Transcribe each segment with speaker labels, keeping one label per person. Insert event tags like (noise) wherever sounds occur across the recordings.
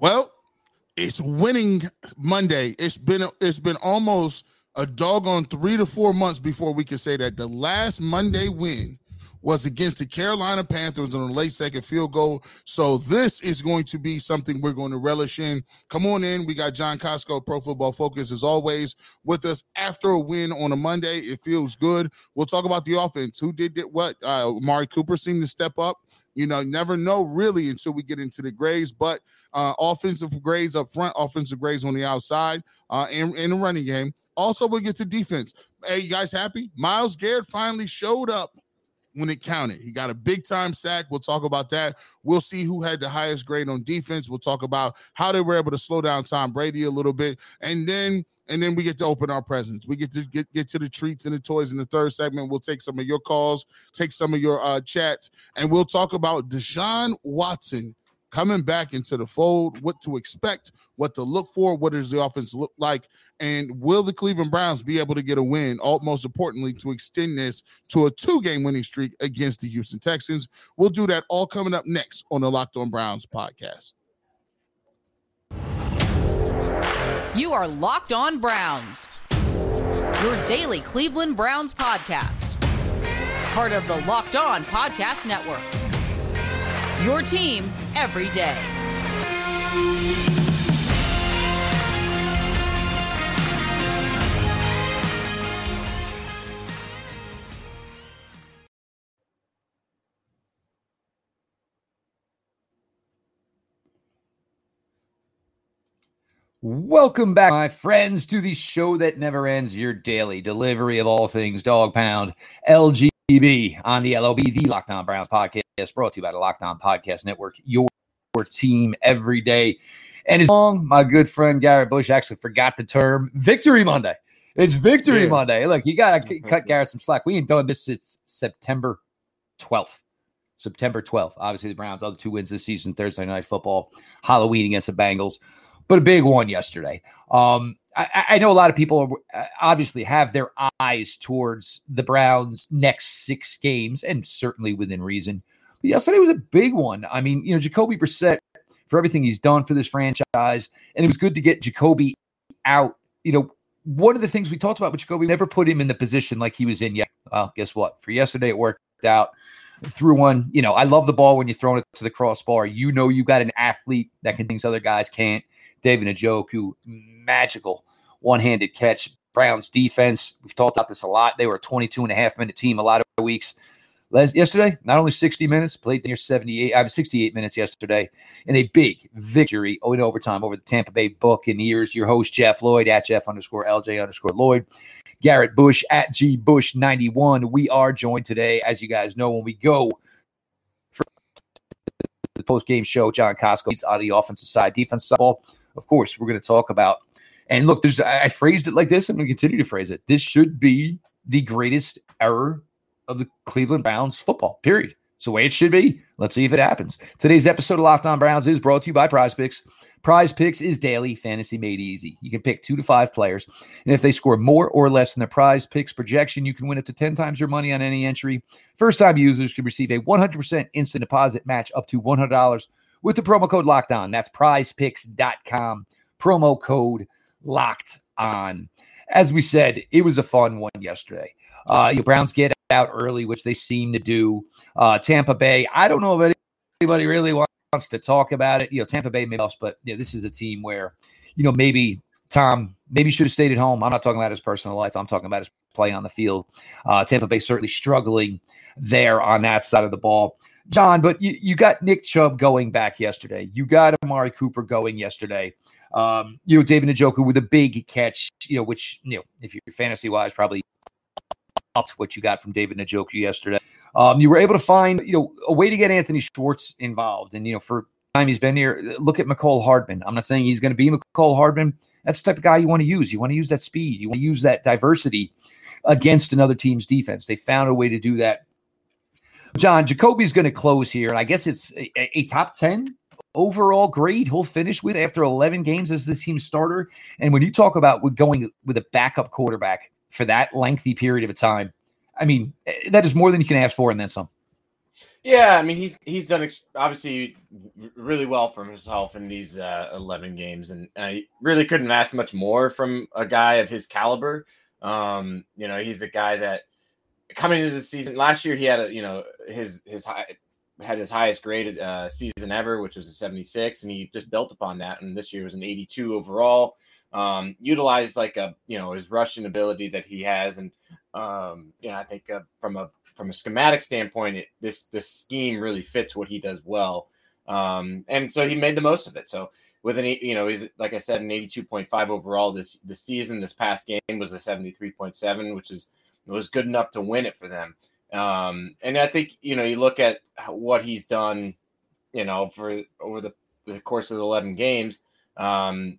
Speaker 1: Well, it's winning Monday. It's been it's been almost a doggone three to four months before we can say that the last Monday win was against the Carolina Panthers on a late second field goal. So this is going to be something we're going to relish in. Come on in. We got John Costco, Pro Football Focus, as always, with us after a win on a Monday. It feels good. We'll talk about the offense. Who did it? What? Uh, Mari Cooper seemed to step up. You know, never know really until we get into the grades, but uh, offensive grades up front, offensive grades on the outside, uh, in, in the running game. Also, we'll get to defense. Hey, you guys happy? Myles Garrett finally showed up when it counted. He got a big time sack. We'll talk about that. We'll see who had the highest grade on defense. We'll talk about how they were able to slow down Tom Brady a little bit. And then and then we get to open our presents. We get to get, get to the treats and the toys in the third segment. We'll take some of your calls, take some of your uh, chats, and we'll talk about Deshaun Watson coming back into the fold, what to expect, what to look for, what does the offense look like, and will the Cleveland Browns be able to get a win? All, most importantly, to extend this to a two game winning streak against the Houston Texans. We'll do that all coming up next on the Locked On Browns podcast.
Speaker 2: You are Locked On Browns, your daily Cleveland Browns podcast, part of the Locked On Podcast Network. Your team every day.
Speaker 3: Welcome back, my friends, to the show that never ends your daily delivery of all things dog pound LGB on the LOB, the Locked On Browns podcast, brought to you by the Locked On Podcast Network, your team every day. And it's long, my good friend Garrett Bush actually forgot the term Victory Monday. It's Victory
Speaker 1: Yeah.
Speaker 3: Monday. Look, you got to cut Garrett some slack. We ain't done this since September 12th. September 12th. Obviously, the Browns, other two wins this season, Thursday night football, Halloween against the Bengals, but a big one yesterday. Um, I, I know a lot of people are, uh, obviously have their eyes towards the Browns' next six games, and certainly within reason. But yesterday was a big one. I mean, you know, Jacoby Brissett for everything he's done for this franchise, and it was good to get Jacoby out. You know, one of the things we talked about with Jacoby, never put him in the position like he was in yet. Well, guess what? For yesterday, it worked out. Threw one, you know, I love the ball when you're throwing it to the crossbar. You know, you got an athlete that can things other guys can't. David Njoku, magical one handed catch. Browns defense, we've talked about this a lot. They were a 22 and a half minute team a lot of weeks. Les- yesterday, not only 60 minutes, played near 78, I mean 68 minutes yesterday, in a big victory in overtime over the Tampa Bay Buccaneers. Your host, Jeff Lloyd, at Jeff underscore LJ underscore Lloyd. Garrett Bush at G Bush 91. We are joined today, as you guys know, when we go for the post game show, John Costco leads on the offensive side, defensive side. ball. Of course, we're going to talk about. And look, there's I phrased it like this. I'm going to continue to phrase it. This should be the greatest error of the Cleveland Browns football. Period. It's the way it should be. Let's see if it happens. Today's episode of Locked On Browns is brought to you by Prize Picks. Prize Picks is daily fantasy made easy. You can pick two to five players, and if they score more or less than the Prize Picks projection, you can win up to 10 times your money on any entry. First time users can receive a 100% instant deposit match up to $100 with the promo code locked on. That's prizepicks.com. Promo code locked on. As we said, it was a fun one yesterday. Uh, your Browns get out early, which they seem to do. Uh, Tampa Bay, I don't know if anybody really wants to talk about it. You know, Tampa Bay maybe else, but yeah, this is a team where, you know, maybe Tom maybe should have stayed at home. I'm not talking about his personal life. I'm talking about his play on the field. Uh, Tampa Bay certainly struggling there on that side of the ball. John, but you, you got Nick Chubb going back yesterday. You got Amari Cooper going yesterday. Um, you know, David Njoku with a big catch, you know, which, you know, if you're fantasy wise, probably upped what you got from David Njoku yesterday. Um, you were able to find, you know, a way to get Anthony Schwartz involved. And, you know, for time he's been here, look at Mecole Hardman. I'm not saying he's going to be Mecole Hardman. That's the type of guy you want to use. You want to use that speed. You want to use that diversity against another team's defense. They found a way to do that. John, Jacoby's going to close here, and I guess it's a, a top 10 overall grade he'll finish with after 11 games as the team starter. And when you talk about going with a backup quarterback for that lengthy period of a time, I mean, eh, that is more than you can ask for and then some.
Speaker 4: Yeah, I mean he's he's done ex- obviously really well for himself in these uh, eleven games, and I really couldn't ask much more from a guy of his caliber. Um, you know, he's a guy that coming into the season last year he had a you know his his high had his highest graded uh, season ever, which was a seventy six, and he just built upon that. And this year was an eighty two overall. Um, utilized like a you know his rushing ability that he has, and um, you know I think uh, from a from a schematic standpoint, it, this this scheme really fits what he does well, um, and so he made the most of it. So with an you know he's like I said an eighty two point five overall this this season. This past game was a seventy three point seven, which is was good enough to win it for them. Um, and I think you know you look at what he's done, you know, for over the, the course of the eleven games. Um,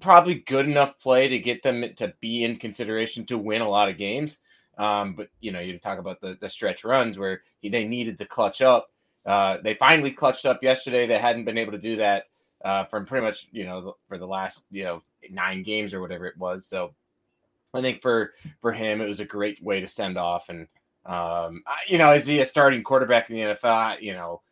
Speaker 4: probably good enough play to get them to be in consideration to win a lot of games. Um, but you know, you talk about the, the stretch runs where he, they needed to clutch up. Uh, they finally clutched up yesterday. They hadn't been able to do that uh, from pretty much you know for the last you know nine games or whatever it was. So I think for for him it was a great way to send off. And um, you know, is he a starting quarterback in the NFL? You know,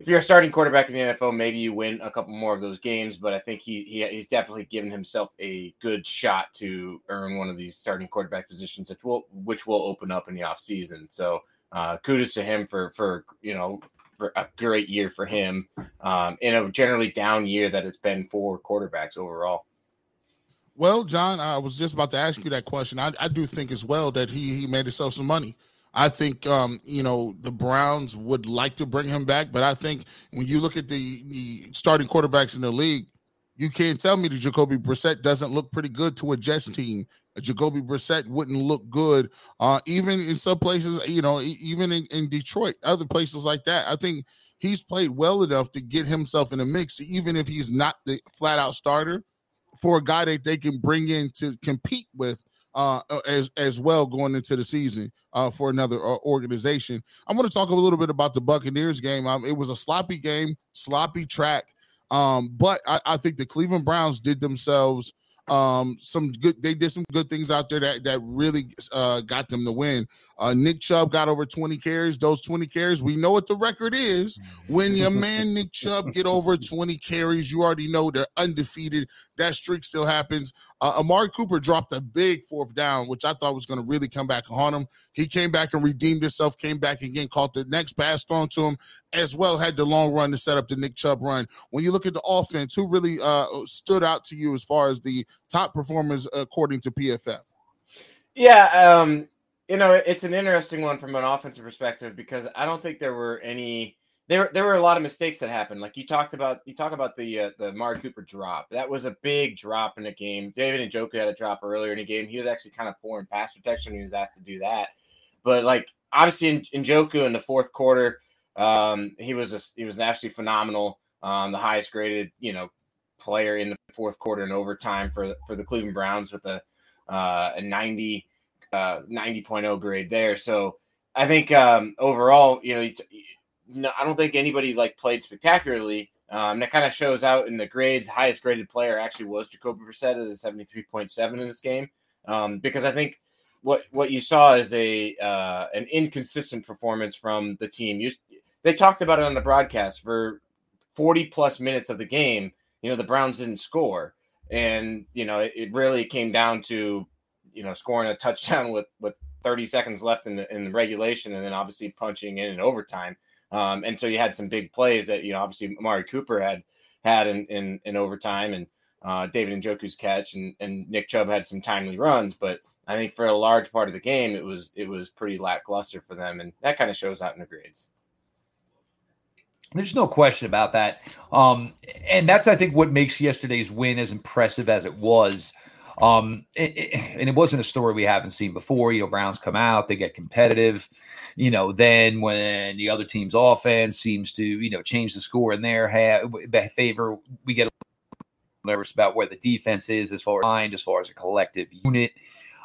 Speaker 4: if you're a starting quarterback in the NFL, maybe you win a couple more of those games. But I think he, he he's definitely given himself a good shot to earn one of these starting quarterback positions, which will which will open up in the offseason. So uh, kudos to him for for you know for a great year for him um, in a generally down year that it's been for quarterbacks overall.
Speaker 1: Well, John, I was just about to ask you that question. I, I do think as well that he he made himself some money. I think um, you know the Browns would like to bring him back, but I think when you look at the, the starting quarterbacks in the league, you can't tell me that Jacoby Brissett doesn't look pretty good to a Jets team. Jacoby Brissett wouldn't look good, uh, even in some places, you know, even in, in Detroit, other places like that. I think he's played well enough to get himself in a mix, even if he's not the flat out starter, for a guy that they can bring in to compete with uh, as as well going into the season uh, for another uh, organization. I'm going to talk a little bit about the Buccaneers game. Um, it was a sloppy game, sloppy track, um, but I, I think the Cleveland Browns did themselves um, some good. They did some good things out there that that really uh, got them to win. Uh, Nick Chubb got over 20 carries. Those 20 carries, we know what the record is. When your man Nick Chubb get over 20 carries, you already know they're undefeated. That streak still happens. Uh, Amari Cooper dropped a big fourth down, which I thought was going to really come back and haunt him. He came back and redeemed himself. Came back again, caught the next pass thrown to him, as well had the long run to set up the Nick Chubb run. When you look at the offense, who really uh, stood out to you as far as the top performers according to PFF?
Speaker 4: Yeah, um, you know, it's an interesting one from an offensive perspective because I don't think there were any there there were a lot of mistakes that happened. Like you talked about you talk about the uh, the Amari Cooper drop. That was a big drop in the game. David and Njoku had a drop earlier in the game. He was actually kind of poor in pass protection. He was asked to do that. But like obviously in, Njoku in the fourth quarter, um, he was a, he was actually phenomenal. Um, the highest graded, you know, player in the fourth quarter and overtime for for the Cleveland Browns with a uh, a 90 uh, 90.0 grade there. So I think um, overall, you know, no, I don't think anybody like played spectacularly. Um, that kind of shows out in the grades. Highest graded player actually was Jacoby Brissett at a 73.7 in this game. Um, because I think what what you saw is a uh, an inconsistent performance from the team. You, they talked about it on the broadcast for 40 plus minutes of the game. You know, the Browns didn't score, and you know it, it really came down to you know, scoring a touchdown with with 30 seconds left in the in the regulation, and then obviously punching in in overtime. Um, and so you had some big plays that you know, obviously Amari Cooper had had in in, in overtime, and uh, David Njoku's catch, and and Nick Chubb had some timely runs, but I think for a large part of the game, it was it was pretty lackluster for them, and that kind of shows out in the grades.
Speaker 3: There's no question about that, um, and that's I think what makes yesterday's win as impressive as it was. Um, it, it, and it wasn't a story we haven't seen before. You know, Browns come out, they get competitive. You know, then when the other team's offense seems to, you know, change the score in their ha- favor, we get nervous about where the defense is as far as mind, as far as a collective unit.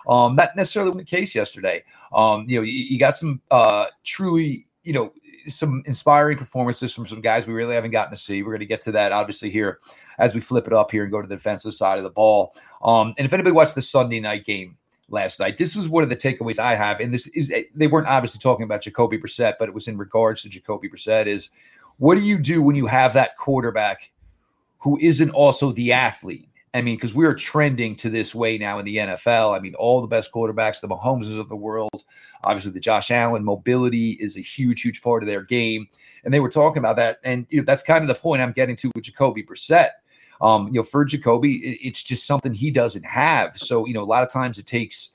Speaker 3: Um, not necessarily the case yesterday. Um, you know, you, you got some uh, truly, you know, some inspiring performances from some guys we really haven't gotten to see. We're going to get to that obviously here as we flip it up here and go to the defensive side of the ball. Um, and if anybody watched the Sunday night game, last night. This was one of the takeaways I have, and this is they weren't obviously talking about Jacoby Brissett, but it was in regards to Jacoby Brissett. Is what do you do when you have that quarterback who isn't also the athlete? I mean, because we're trending to this way now in the NFL. I mean, all the best quarterbacks, the Mahomeses of the world, obviously the Josh Allen mobility is a huge, huge part of their game. And they were talking about that. And you know, that's kind of the point I'm getting to with Jacoby Brissett. Um, you know, for Jacoby, it's just something he doesn't have. So, you know, a lot of times it takes,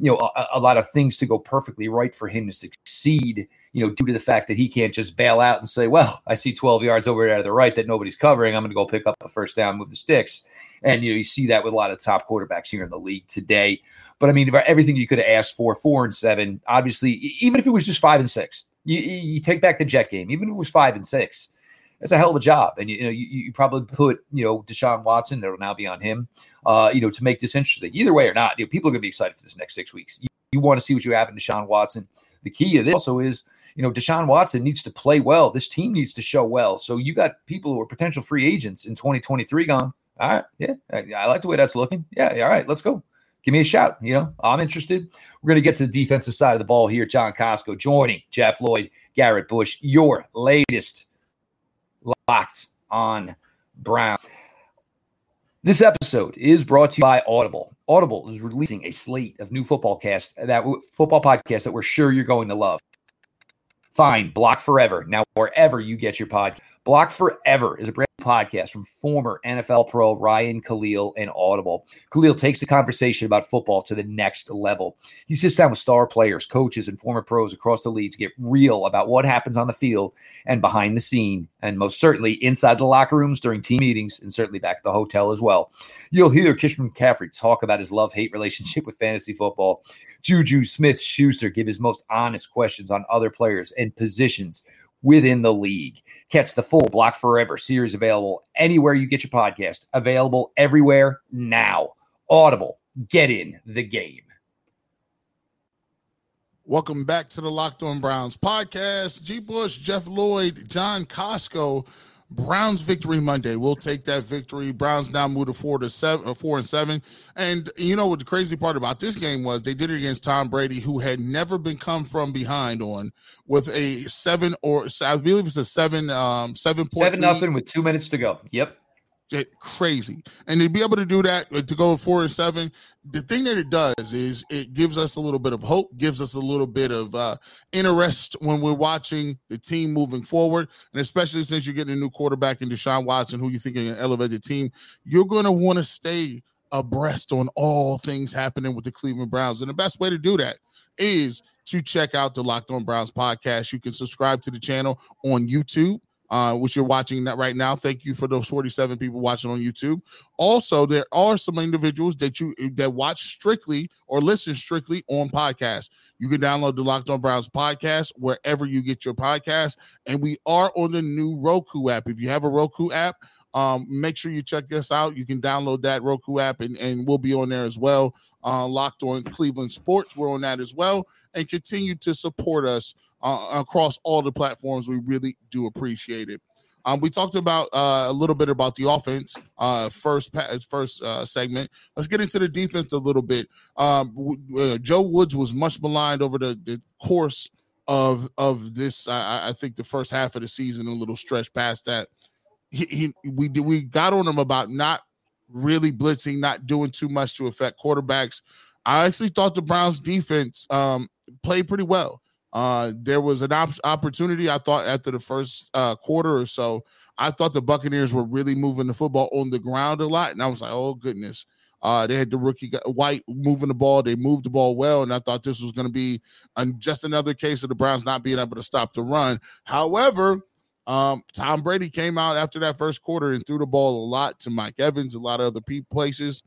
Speaker 3: you know, a, a lot of things to go perfectly right for him to succeed you know, due to the fact that he can't just bail out and say, well, I see 12 yards over there to the right that nobody's covering. I'm going to go pick up a first down, move the sticks. And, you know, you see that with a lot of top quarterbacks here in the league today. But I mean, everything you could have asked for, four and seven, obviously, even if it was just five and six, you, you take back the Jet game, even if it was five and six, that's a hell of a job. And, you know, you, you probably put, you know, Deshaun Watson, it'll now be on him, uh, you know, to make this interesting. Either way or not, you know, people are going to be excited for this next six weeks. You, you want to see what you have in Deshaun Watson. The key of this also is, you know, Deshaun Watson needs to play well. This team needs to show well. So you got people who are potential free agents in 2023 gone. All right. Yeah. I, I like the way that's looking. Yeah. All right. Let's go. Give me a shout. You know, I'm interested. We're going to get to the defensive side of the ball here. John Costco joining Jeff Lloyd, Garrett Bush, your latest locked on Brown. This episode is brought to you by Audible. Audible is releasing a slate of new football cast that football podcasts that we're sure you're going to love. Fine, Block Forever. Now, wherever you get your podcast, Block Forever is a brand podcast from former NFL pro Ryan Kalil and Audible. Kalil takes the conversation about football to the next level. He sits down with star players, coaches, and former pros across the league to get real about what happens on the field and behind the scene, and most certainly inside the locker rooms during team meetings, and certainly back at the hotel as well. You'll hear Christian McCaffrey talk about his love hate relationship (laughs) with fantasy football. Juju Smith Schuster give his most honest questions on other players and positions within the league. Catch the full Block Forever series available anywhere you get your podcast. Available everywhere now. Audible. Get in the game.
Speaker 1: Welcome back to the Locked On Browns podcast. G. Bush, Jeff Lloyd, John Costco. Browns victory Monday. We'll take that victory. Browns now move to four to seven, uh, four and seven. And you know what the crazy part about this game was? They did it against Tom Brady, who had never been come from behind on with a seven or I believe it's a seven, um, seven point
Speaker 3: seven nothing with two minutes to go. Yep
Speaker 1: crazy. And to be able to do that, uh, to go four and seven, the thing that it does is it gives us a little bit of hope, gives us a little bit of uh, interest when we're watching the team moving forward. And especially since you're getting a new quarterback in Deshaun Watson, who you think can elevate the team, you're going to want to stay abreast on all things happening with the Cleveland Browns. And the best way to do that is to check out the Locked On Browns podcast. You can subscribe to the channel on YouTube uh, which you're watching right now. Thank you for those 47 people watching on YouTube. Also, there are some individuals that you that watch strictly or listen strictly on podcasts. You can download the Locked On Browns podcast wherever you get your podcast, and we are on the new Roku app. If you have a Roku app, um, make sure you check us out. You can download that Roku app, and, and we'll be on there as well. Uh, Locked On Cleveland Sports, we're on that as well, and continue to support us uh, across all the platforms. We really do appreciate it. Um, we talked about uh, a little bit about the offense uh, first first uh, segment. Let's get into the defense a little bit. Um, uh, Joe Woods was much maligned over the, the course of of this. I, I, think the first half of the season, a little stretch past that. He, he we we got on him about not really blitzing, not doing too much to affect quarterbacks. I actually thought the Browns defense um, played pretty well. Uh, there was an op- opportunity I thought after the first uh, quarter or so. I thought the Buccaneers were really moving the football on the ground a lot, and I was like, "Oh goodness!" Uh, they had the rookie White moving the ball. They moved the ball well, and I thought this was going to be just another case of the Browns not being able to stop the run. However, um, Tom Brady came out after that first quarter and threw the ball a lot to Mike Evans, a lot of other places.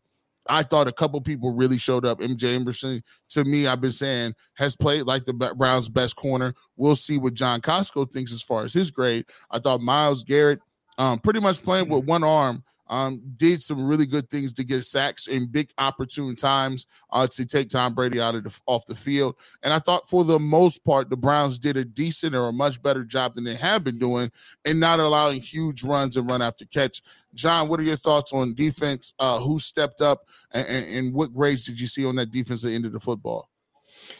Speaker 1: I thought a couple people really showed up. MJ Emerson, to me, I've been saying has played like the Browns' best corner. We'll see what John Costco thinks as far as his grade. I thought Myles Garrett, um, pretty much playing with one arm, um, did some really good things to get sacks in big opportune times uh, to take Tom Brady out of the, off the field. And I thought for the most part, the Browns did a decent or a much better job than they have been doing in not allowing huge runs and run after catch. John, what are your thoughts on defense? Uh, who stepped up and, and, what grades did you see on that defensive end of the football?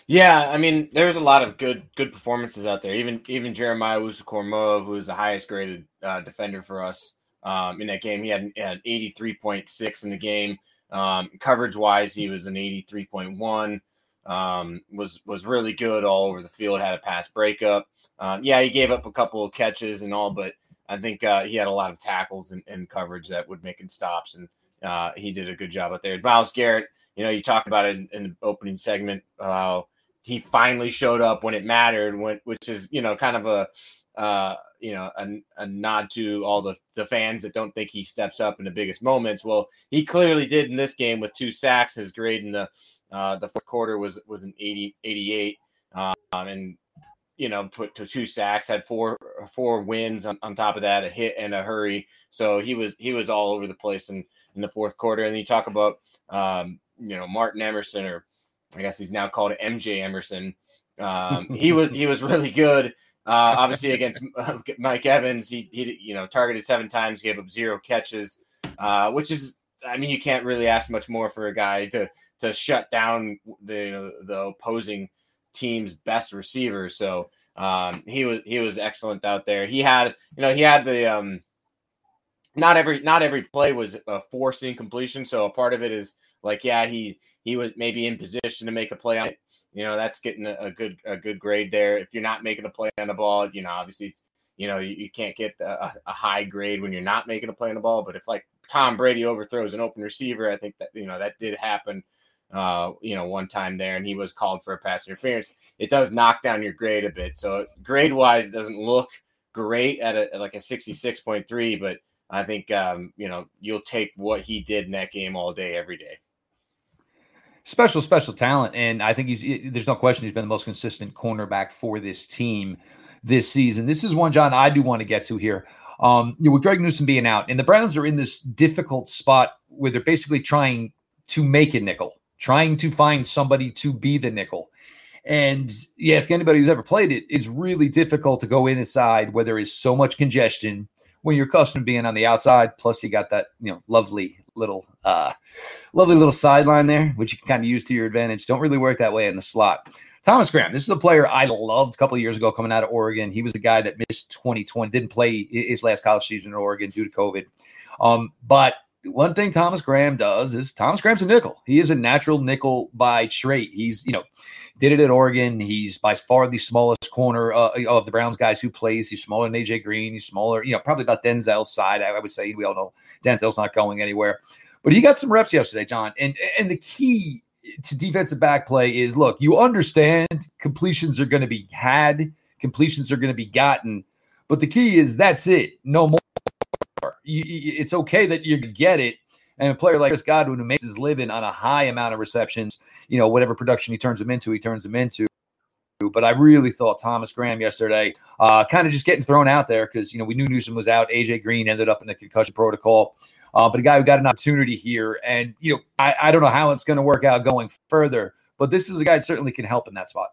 Speaker 4: Yeah, I mean, there was a lot of good good performances out there. Even even Jeremiah Owusu-Koramoah, who is the highest graded uh, defender for us um, in that game, he had, had 83.6 in the game. Um, coverage wise, he was an 83.1. Um, was was really good all over the field. Had a pass breakup. Um, yeah, he gave up a couple of catches and all, but I think uh, he had a lot of tackles and, and coverage that would make him stops, and uh, he did a good job out there. Myles Garrett you know, you talked about it in, in the opening segment. Uh, he finally showed up when it mattered, when, which is you know kind of a uh, you know a, a nod to all the the fans that don't think he steps up in the biggest moments. Well, he clearly did in this game with two sacks. His grade in the uh, the fourth quarter was was an 80 88, um, and you know put to two sacks, had four four wins on, on top of that, a hit and a hurry. So he was he was all over the place in in the fourth quarter. And you talk about um, you know Martin Emerson, or I guess he's now called MJ Emerson. Um, he was he was really good. Uh, obviously against (laughs) Mike Evans, he he you know targeted seven times, gave up zero catches, uh, which is I mean you can't really ask much more for a guy to to shut down the you know, the opposing team's best receiver. So um, he was he was excellent out there. He had you know he had the um, not every not every play was a forcing completion. So a part of it is like, yeah, he he was maybe in position to make a play on it. You know, that's getting a, good a good grade there. If you're not making a play on the ball, you know, obviously, you know, you, you can't get a, a, high grade when you're not making a play on the ball. But if like Tom Brady overthrows an open receiver, I think that you know that did happen. Uh, you know, one time there, and he was called for a pass interference. It does knock down your grade a bit. So grade wise, it doesn't look great at, a, at like a 66.3, but I think um, you know you'll take what he did in that game all day, every day
Speaker 3: special, special talent. And I think he's, there's no question he's been the most consistent cornerback for this team this season. This is one, John, I do want to get to here. Um, you know, with Greg Newsome being out, and the Browns are in this difficult spot where they're basically trying to make a nickel, trying to find somebody to be the nickel. And yes, anybody who's ever played it, it's really difficult to go inside where there is so much congestion when you're accustomed to being on the outside. Plus, you got that you know lovely little uh, lovely little sideline there, which you can kind of use to your advantage. Don't really work that way in the slot. Thomas Graham, this is a player I loved a couple years ago coming out of Oregon. He was a guy that missed 2020, didn't play his last college season in Oregon due to COVID. Um, but one thing Thomas Graham does is Thomas Graham's a nickel. He is a natural nickel by trait. He's, you know, did it at Oregon. He's by far the smallest corner uh, of the Browns guys who plays. He's smaller than AJ Green. He's smaller, you know, probably about Denzel's side. I, I would say we all know Denzel's not going anywhere, but he got some reps yesterday, John. And and the key to defensive back play is look, you understand completions are going to be had, completions are going to be gotten, but the key is that's it, no more you, it's okay that you get it. And a player like Chris Godwin who makes his living on a high amount of receptions, you know, whatever production he turns them into, he turns them into. But I really thought Thomas Graham yesterday, uh, kind of just getting thrown out there because you know we knew Newsome was out. AJ Green ended up in the concussion protocol, uh, but a guy who got an opportunity here, and you know I, I don't know how it's going to work out going further, but this is a guy that certainly can help in that spot.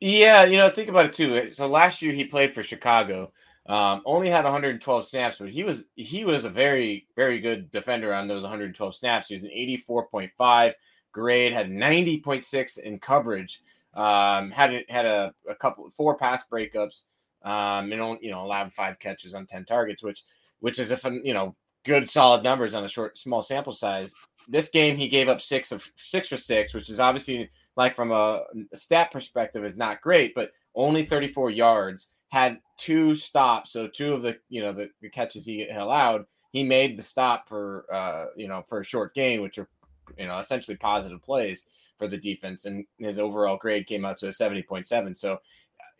Speaker 4: Yeah, you know, think about it too. So last year he played for Chicago. Um, only had 112 snaps, but he was he was a very very good defender on those 112 snaps. He was an 84.5 grade, had 90.6 in coverage. Um, had had a, a couple four pass breakups, um, and only, you know allowed five catches on 10 targets, which which is a fun, you know good solid numbers on a short small sample size. This game he gave up six of six for six, which is obviously like from a stat perspective is not great, but only 34 yards had two stops. So two of the you know the, the catches he allowed, he made the stop for uh, you know for a short gain, which are you know essentially positive plays for the defense, and his overall grade came out to a seventy point seven. So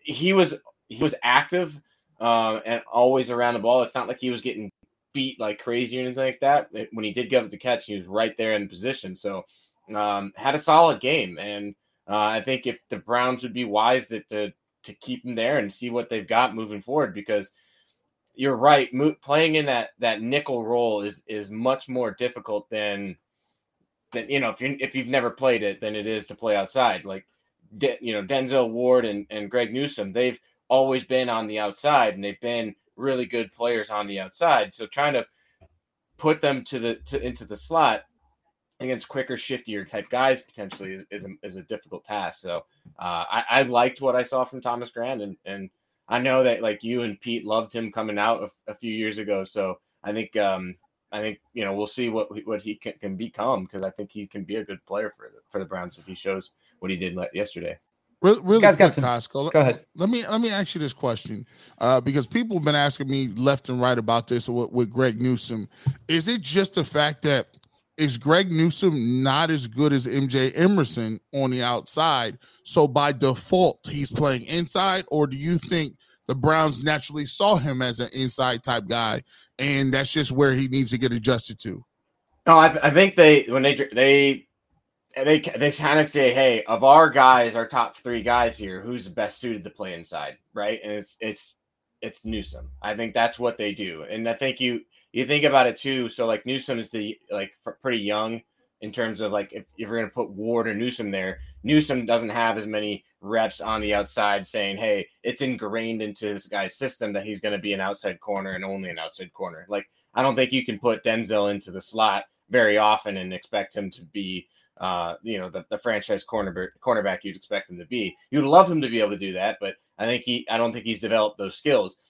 Speaker 4: he was he was active uh, and always around the ball. It's not like he was getting beat like crazy or anything like that. When he did give it the catch, he was right there in position. So um, had a solid game, and uh, I think if the Browns would be wise that to to keep him there and see what they've got moving forward because you're right. Mo- playing in that that nickel role is is much more difficult than than you know if you if you've never played it than it is to play outside. Like De, you know Denzel Ward and and Greg Newsome they've always been on the outside and they've been really good players on the outside. So trying to put them to the to into the slot against quicker, shiftier type guys potentially is is a, is a difficult task. So uh, I, I liked what I saw from Thomas Graham and and I know that like you and Pete loved him coming out a, a few years ago. So I think um, I think you know we'll see what what he can, can become because I think he can be a good player for the for the Browns if he shows what he did yesterday.
Speaker 1: Really, really
Speaker 3: guys
Speaker 1: quick,
Speaker 3: got some,
Speaker 1: Costco.
Speaker 3: Go ahead.
Speaker 1: Let me let me ask you this question, uh, because people have been asking me left and right about this with, with Greg Newsome. Is it just the fact that is Greg Newsome not as good as MJ Emerson on the outside? So by default, he's playing inside, or do you think the Browns naturally saw him as an inside type guy, and that's just where he needs to get adjusted to?
Speaker 4: No, I, th- I think they when they they they they kind of say, hey, of our guys, our top three guys here, who's the best suited to play inside, right? And it's it's it's Newsome. I think that's what they do, and I think you you think about it too. So like Newsome is the like pretty young in terms of like if, if you're going to put Ward or Newsome there, Newsome doesn't have as many reps on the outside saying, hey, it's ingrained into this guy's system that he's going to be an outside corner and only an outside corner. Like I don't think you can put Denzel into the slot very often and expect him to be uh, you know, the, the franchise corner cornerback you'd expect him to be. You'd love him to be able to do that, but I think he I don't think he's developed those skills.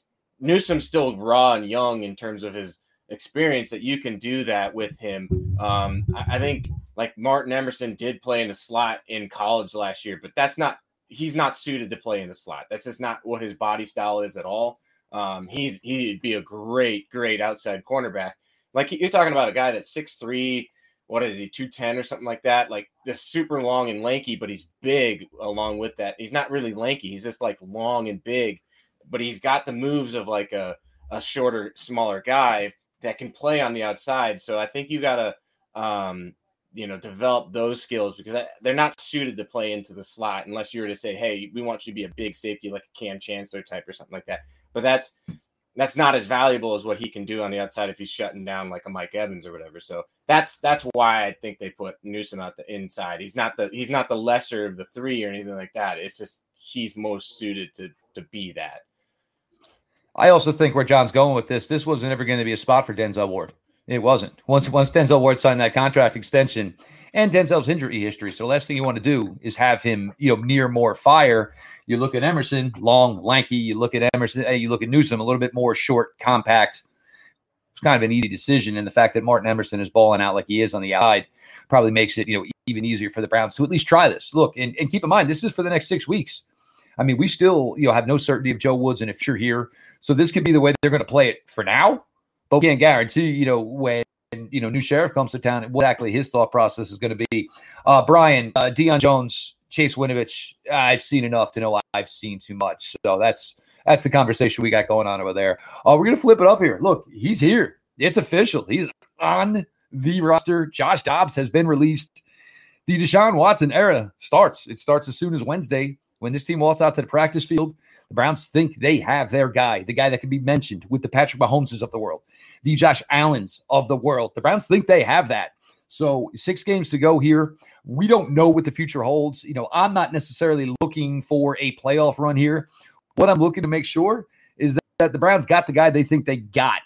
Speaker 4: Newsome's still raw and young in terms of his experience that you can do that with him. Um, I, I think like Martin Emerson did play in the slot in college last year, but that's not he's not suited to play in the slot. That's just not what his body style is at all. Um, he's he'd be a great, great outside cornerback. Like you're talking about a guy that's six three, what is he, 210 or something like that? Like this super long and lanky, but he's big along with that. He's not really lanky, he's just like long and big, but he's got the moves of like a, a shorter, smaller guy that can play on the outside. So I think you gotta um, you know, develop those skills because they're not suited to play into the slot unless you were to say, "Hey, we want you to be a big safety like a Kam Chancellor type or something like that." But that's that's not as valuable as what he can do on the outside if he's shutting down like a Mike Evans or whatever. So that's that's why I think they put Newsome out the inside. He's not the he's not the lesser of the three or anything like that. It's just he's most suited to to be that.
Speaker 3: I also think where John's going with this, this wasn't ever going to be a spot for Denzel Ward. It wasn't. Once once Denzel Ward signed that contract extension and Denzel's injury history. So the last thing you want to do is have him, you know, near more fire. You look at Emerson, long, lanky. You look at Emerson, you look at Newsome, a little bit more short, compact. It's kind of an easy decision. And the fact that Martin Emerson is balling out like he is on the outside probably makes it, you know, even easier for the Browns to at least try this. Look, and, and keep in mind, this is for the next six weeks. I mean, we still, you know, have no certainty of Joe Woods and if you're here. So this could be the way they're going to play it for now but we can't guarantee, you know, when you know new sheriff comes to town, what exactly his thought process is going to be. Uh, Brian, uh, Deion Jones, Chase Winovich, I've seen enough to know I've seen too much. So that's that's the conversation we got going on over there. Uh, we're gonna flip it up here. Look, he's here. It's official. He's on the roster. Josh Dobbs has been released. The Deshaun Watson era starts. It starts as soon as Wednesday when this team walks out to the practice field. The Browns think they have their guy, the guy that can be mentioned with the Patrick Mahomeses of the world, the Josh Allens of the world. The Browns think they have that. So six games to go here. We don't know what the future holds. You know, I'm not necessarily looking for a playoff run here. What I'm looking to make sure is that, the Browns got the guy they think they got.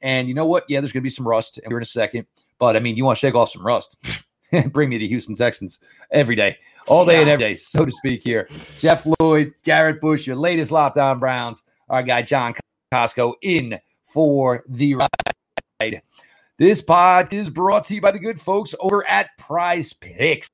Speaker 3: And you know what? Yeah, there's going to be some rust, we're in a second. But I mean, you want to shake off some rust. (laughs) (laughs) bring me to Houston Texans every day, all day yeah. and every day, so to speak. Here, Jeff Lloyd, Garrett Bush, your latest Locked On Browns. Our guy John Costco in for the ride. This pod is brought to you by the good folks over at Prize Picks.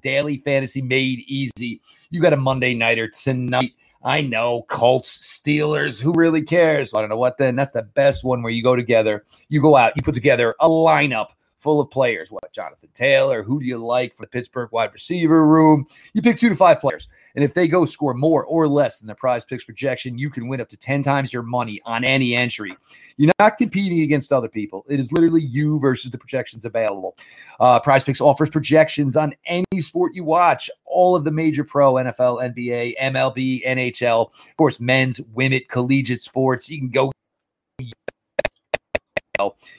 Speaker 3: Daily fantasy made easy. You got a Monday nighter tonight. I know Colts, Steelers, who really cares? I don't know what then. That's the best one where you go together, you go out, you put together a lineup full of players. What, Jonathan Taylor? Who do you like for the Pittsburgh wide receiver room? You pick two to five players. And if they go score more or less than the prize picks projection, you can win up to 10 times your money on any entry. You're not competing against other people. It is literally you versus the projections available. Uh, prize picks offers projections on any sport you watch, all of the major pro, NFL, NBA, MLB, NHL, of course, men's, women, collegiate sports. You can go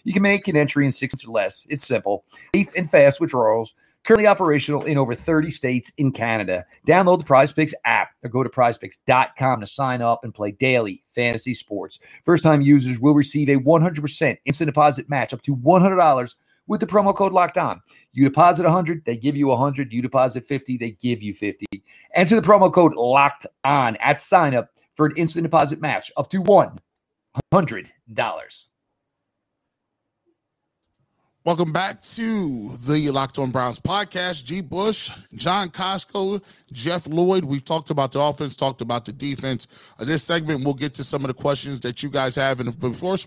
Speaker 3: You can make an entry in six or less. It's simple. Safe and fast withdrawals. Currently operational in over 30 states in Canada. Download the Prize Picks app or go to prizepicks.com to sign up and play daily fantasy sports. First time users will receive a 100% instant deposit match up to $100 with the promo code locked on. You deposit 100, they give you 100. You deposit 50, they give you 50. Enter the promo code locked on at sign up for an instant deposit match up to $100.
Speaker 1: Welcome back to the Locked On Browns podcast. G. Bush, John Costco, Jeff Lloyd. We've talked about the offense, talked about the defense. In this segment, we'll get to some of the questions that you guys have. And before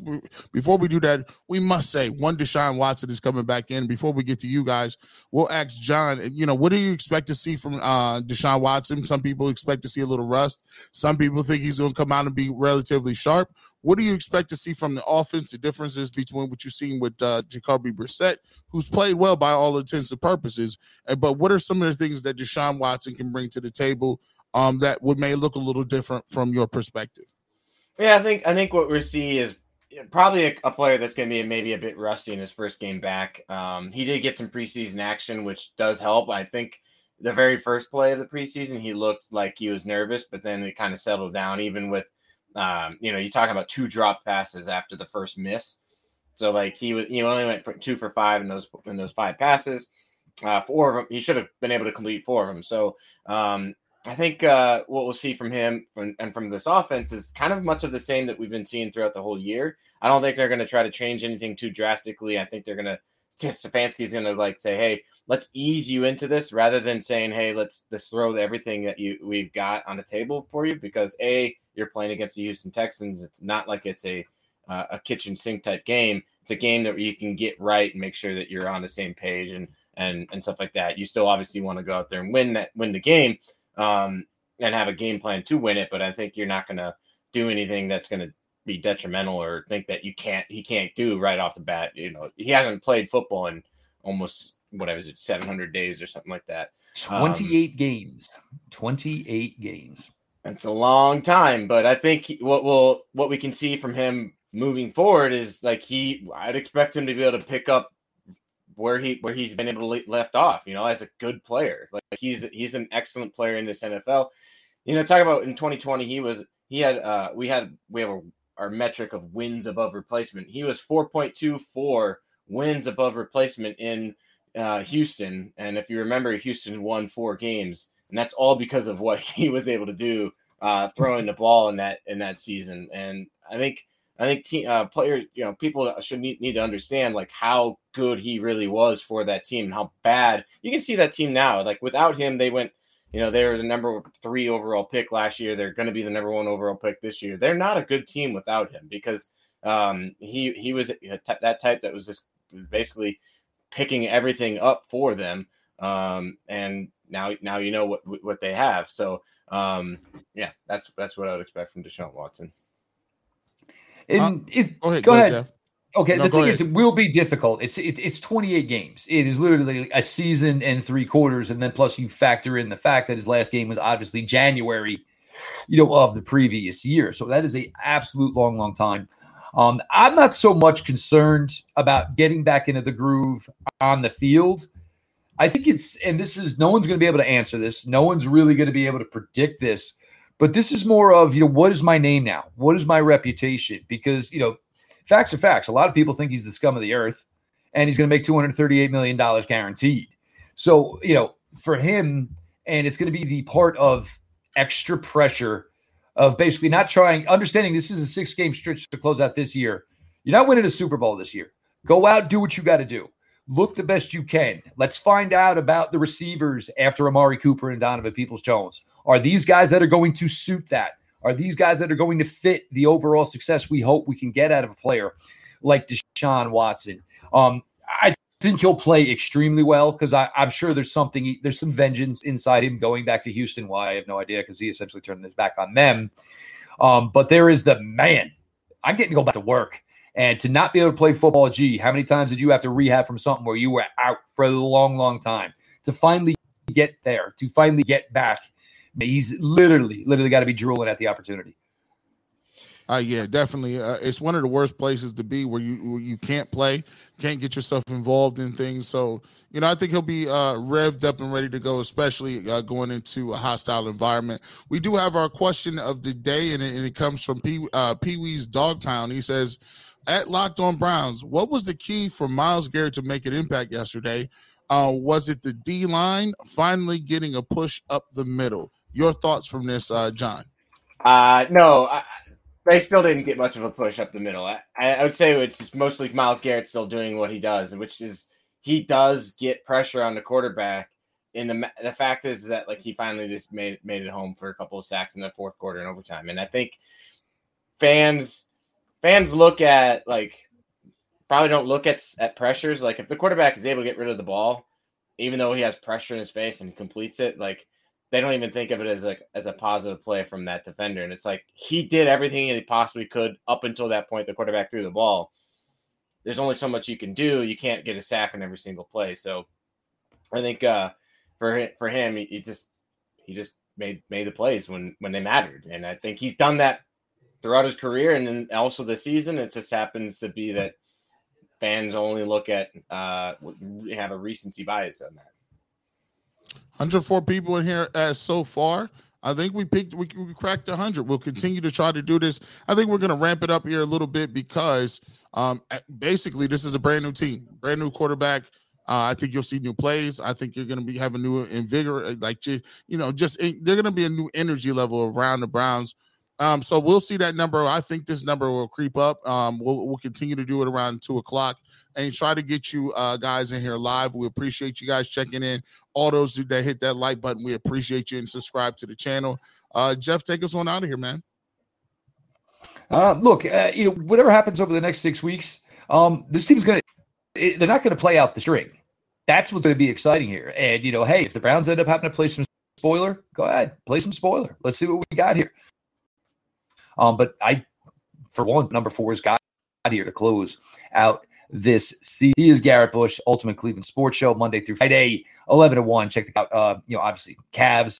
Speaker 1: before we do that, we must say one Deshaun Watson is coming back in. Before we get to you guys, we'll ask John. You know, what do you expect to see from uh, Deshaun Watson? Some people expect to see a little rust. Some people think he's going to come out and be relatively sharp. What do you expect to see from the offense? The differences between what you've seen with uh, Jacoby Brissett, who's played well by all intents and purposes, and, but what are some of the things that Deshaun Watson can bring to the table um, that would may look a little different from your perspective?
Speaker 4: Yeah, I think I think what we see is probably a, a player that's going to be maybe a bit rusty in his first game back. Um, he did get some preseason action, which does help. I think the very first play of the preseason, he looked like he was nervous, but then it kind of settled down, even with um, you know, you're talking about two drop passes after the first miss. So like he was, he only went for two for five in those in those five passes. Uh, four of them, he should have been able to complete four of them. So um, I think uh, what we'll see from him from, and from this offense is kind of much of the same that we've been seeing throughout the whole year. I don't think they're going to try to change anything too drastically. I think they're going to Stefanski's going to like say, "Hey, let's ease you into this," rather than saying, "Hey, let's just throw everything that you we've got on the table for you." Because a you're playing against the Houston Texans. It's not like it's a uh, a kitchen sink type game. It's a game that you can get right and make sure that you're on the same page and and and stuff like that. You still obviously want to go out there and win that win the game um, and have a game plan to win it. But I think you're not going to do anything that's going to be detrimental or think that you can't he can't do right off the bat. You know, he hasn't played football in almost whatever is it 700 days or something like that.
Speaker 3: 28 um, games. 28 games.
Speaker 4: That's a long time, but I think what will what we can see from him moving forward is like he I'd expect him to be able to pick up where he where he's been able to left off, you know, as a good player. Like he's he's an excellent player in this NFL. You know, talk about in 2020 he was he had uh we had we have a, our metric of wins above replacement. He was 4.24 wins above replacement in uh, Houston, and if you remember, Houston won four games and that's all because of what (laughs) he was able to do uh, throwing the ball in that in that season. And I think I think team, uh, players, you know, people should need, need to understand like how good he really was for that team and how bad you can see that team now. Like without him, they went, you know, they were the number three overall pick last year. They're going to be the number one overall pick this year. They're not a good team without him because um, he he was that type that was just basically picking everything up for them. Um, and now now you know what what they have. So um, yeah, that's that's what I would expect from Deshaun Watson.
Speaker 3: And uh, it, go ahead. Go ahead. Jeff. Okay, no, the thing ahead. is, it will be difficult. It's it, it's 28 games. It is literally a season and three quarters, and then plus you factor in the fact that his last game was obviously January, you know, of the previous year. So that is a absolute long, long time. Um, I'm not so much concerned about getting back into the groove on the field I think it's, and this is, no one's going to be able to answer this. No one's really going to be able to predict this. But this is more of, you know, what is my name now? What is my reputation? Because, you know, facts are facts. A lot of people think he's the scum of the earth and he's going to make $238 million guaranteed. So, you know, for him, and it's going to be the part of extra pressure of basically not trying, understanding this is a six game stretch to close out this year. You're not winning a Super Bowl this year. Go out, do what you got to do look the best you can. Let's find out about the receivers after Amari Cooper and Donovan Peoples Jones. Are these guys that are going to suit that? Are these guys that are going to fit the overall success we hope we can get out of a player like Deshaun Watson? Um, I think he'll play extremely well because I'm sure there's something, there's some vengeance inside him going back to Houston. Why I have no idea because he essentially turned his back on them. Um, but there is the man. I'm getting to go back to work. And to not be able to play football, gee, how many times did you have to rehab from something where you were out for a long, long time? To finally get there, to finally get back, he's literally, literally got to be drooling at the opportunity.
Speaker 1: Uh, yeah, definitely. Uh, it's one of the worst places to be where you where you can't play, can't get yourself involved in things. So, you know, I think he'll be uh, revved up and ready to go, especially uh, going into a hostile environment. We do have our question of the day, and it, and it comes from Pee, uh, Pee Wee's Dog Pound. He says, "At Locked On Browns, what was the key for Myles Garrett to make an impact yesterday? Uh, was it the D line finally getting a push up the middle? Your thoughts from this, uh, John?"
Speaker 4: Uh, no, I, they still didn't get much of a push up the middle. I, I would say it's mostly Myles Garrett still doing what he does, which is he does get pressure on the quarterback. And the the fact is that like he finally just made made it home for a couple of sacks in the fourth quarter and overtime. And I think fans fans look at like probably don't look at at pressures. Like if the quarterback is able to get rid of the ball, even though he has pressure in his face and completes it, like they don't even think of it as a as a positive play from that defender. And it's like he did everything he possibly could up until that point. The quarterback threw the ball. There's only so much you can do. You can't get a sack on every single play. So I think uh, for for him, he, he just he just made made the plays when when they mattered. And I think he's done that throughout his career and then also the season. It just happens to be that fans only look at uh, have a recency bias on that.
Speaker 1: 104 people in here as so far. I think we picked, we, we cracked 100. We'll continue to try to do this. I think we're going to ramp it up here a little bit because um, basically this is a brand new team, brand new quarterback. Uh, I think you'll see new plays. I think you're going to be having new invigor, like you know, just they're going to be a new energy level around the Browns. Um, so we'll see that number. I think this number will creep up. Um, we'll we'll continue to do it around two o'clock and try to get you uh, guys in here live. We appreciate you guys checking in. All those that hit that like button, we appreciate you and subscribe to the channel. Uh, Jeff, take us on out of here, man.
Speaker 3: Uh, look, uh, you know, whatever happens over the next six weeks, um, this team's going to, they're not to play out the string. That's what's to be exciting here. And, you know, hey, if the Browns end up having to play some spoiler, go ahead, play some spoiler. Let's see what we got here. Um, but I, for one, number four is got here to close out this season. He is Garrett Bush, Ultimate Cleveland Sports Show, Monday through Friday, 11 to 1. Check out, uh, you know, obviously Cavs,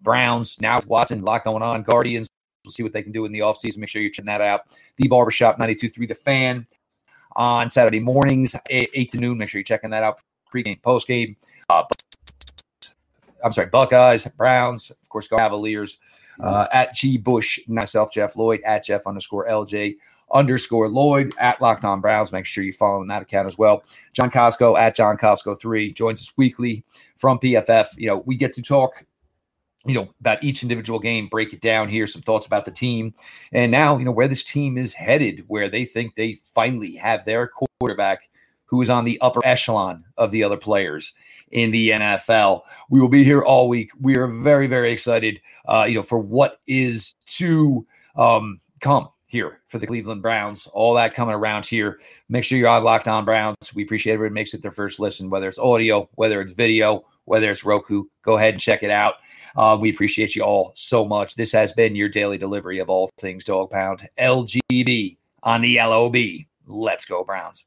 Speaker 3: Browns, now Watson, a lot going on, Guardians. We'll see what they can do in the offseason. Make sure you're checking that out. The Barbershop 92.3 The Fan on Saturday mornings, 8, 8 to noon. Make sure you're checking that out. Pre-game, post-game. Uh, I'm sorry, Buckeyes, Browns, of course, go Cavaliers. Uh, at G Bush, myself, Jeff Lloyd, at Jeff underscore LJ underscore Lloyd at Locked On Browns. Make sure you follow that account as well. John Kosko at John Kosko three joins us weekly from PFF. You know, we get to talk. You know, about each individual game, break it down here, some thoughts about the team. And now, you know, where this team is headed, where they think they finally have their quarterback who is on the upper echelon of the other players in the NFL. We will be here all week. We are very, very excited, uh, you know, for what is to um, come here for the Cleveland Browns. All that coming around here. Make sure you're on Locked On Browns. We appreciate everyone makes it their first listen, whether it's audio, whether it's video, whether it's Roku. Go ahead and check it out. Uh, we appreciate you all so much. This has been your daily delivery of all things Dog Pound. LGB on the LOB. Let's go, Browns.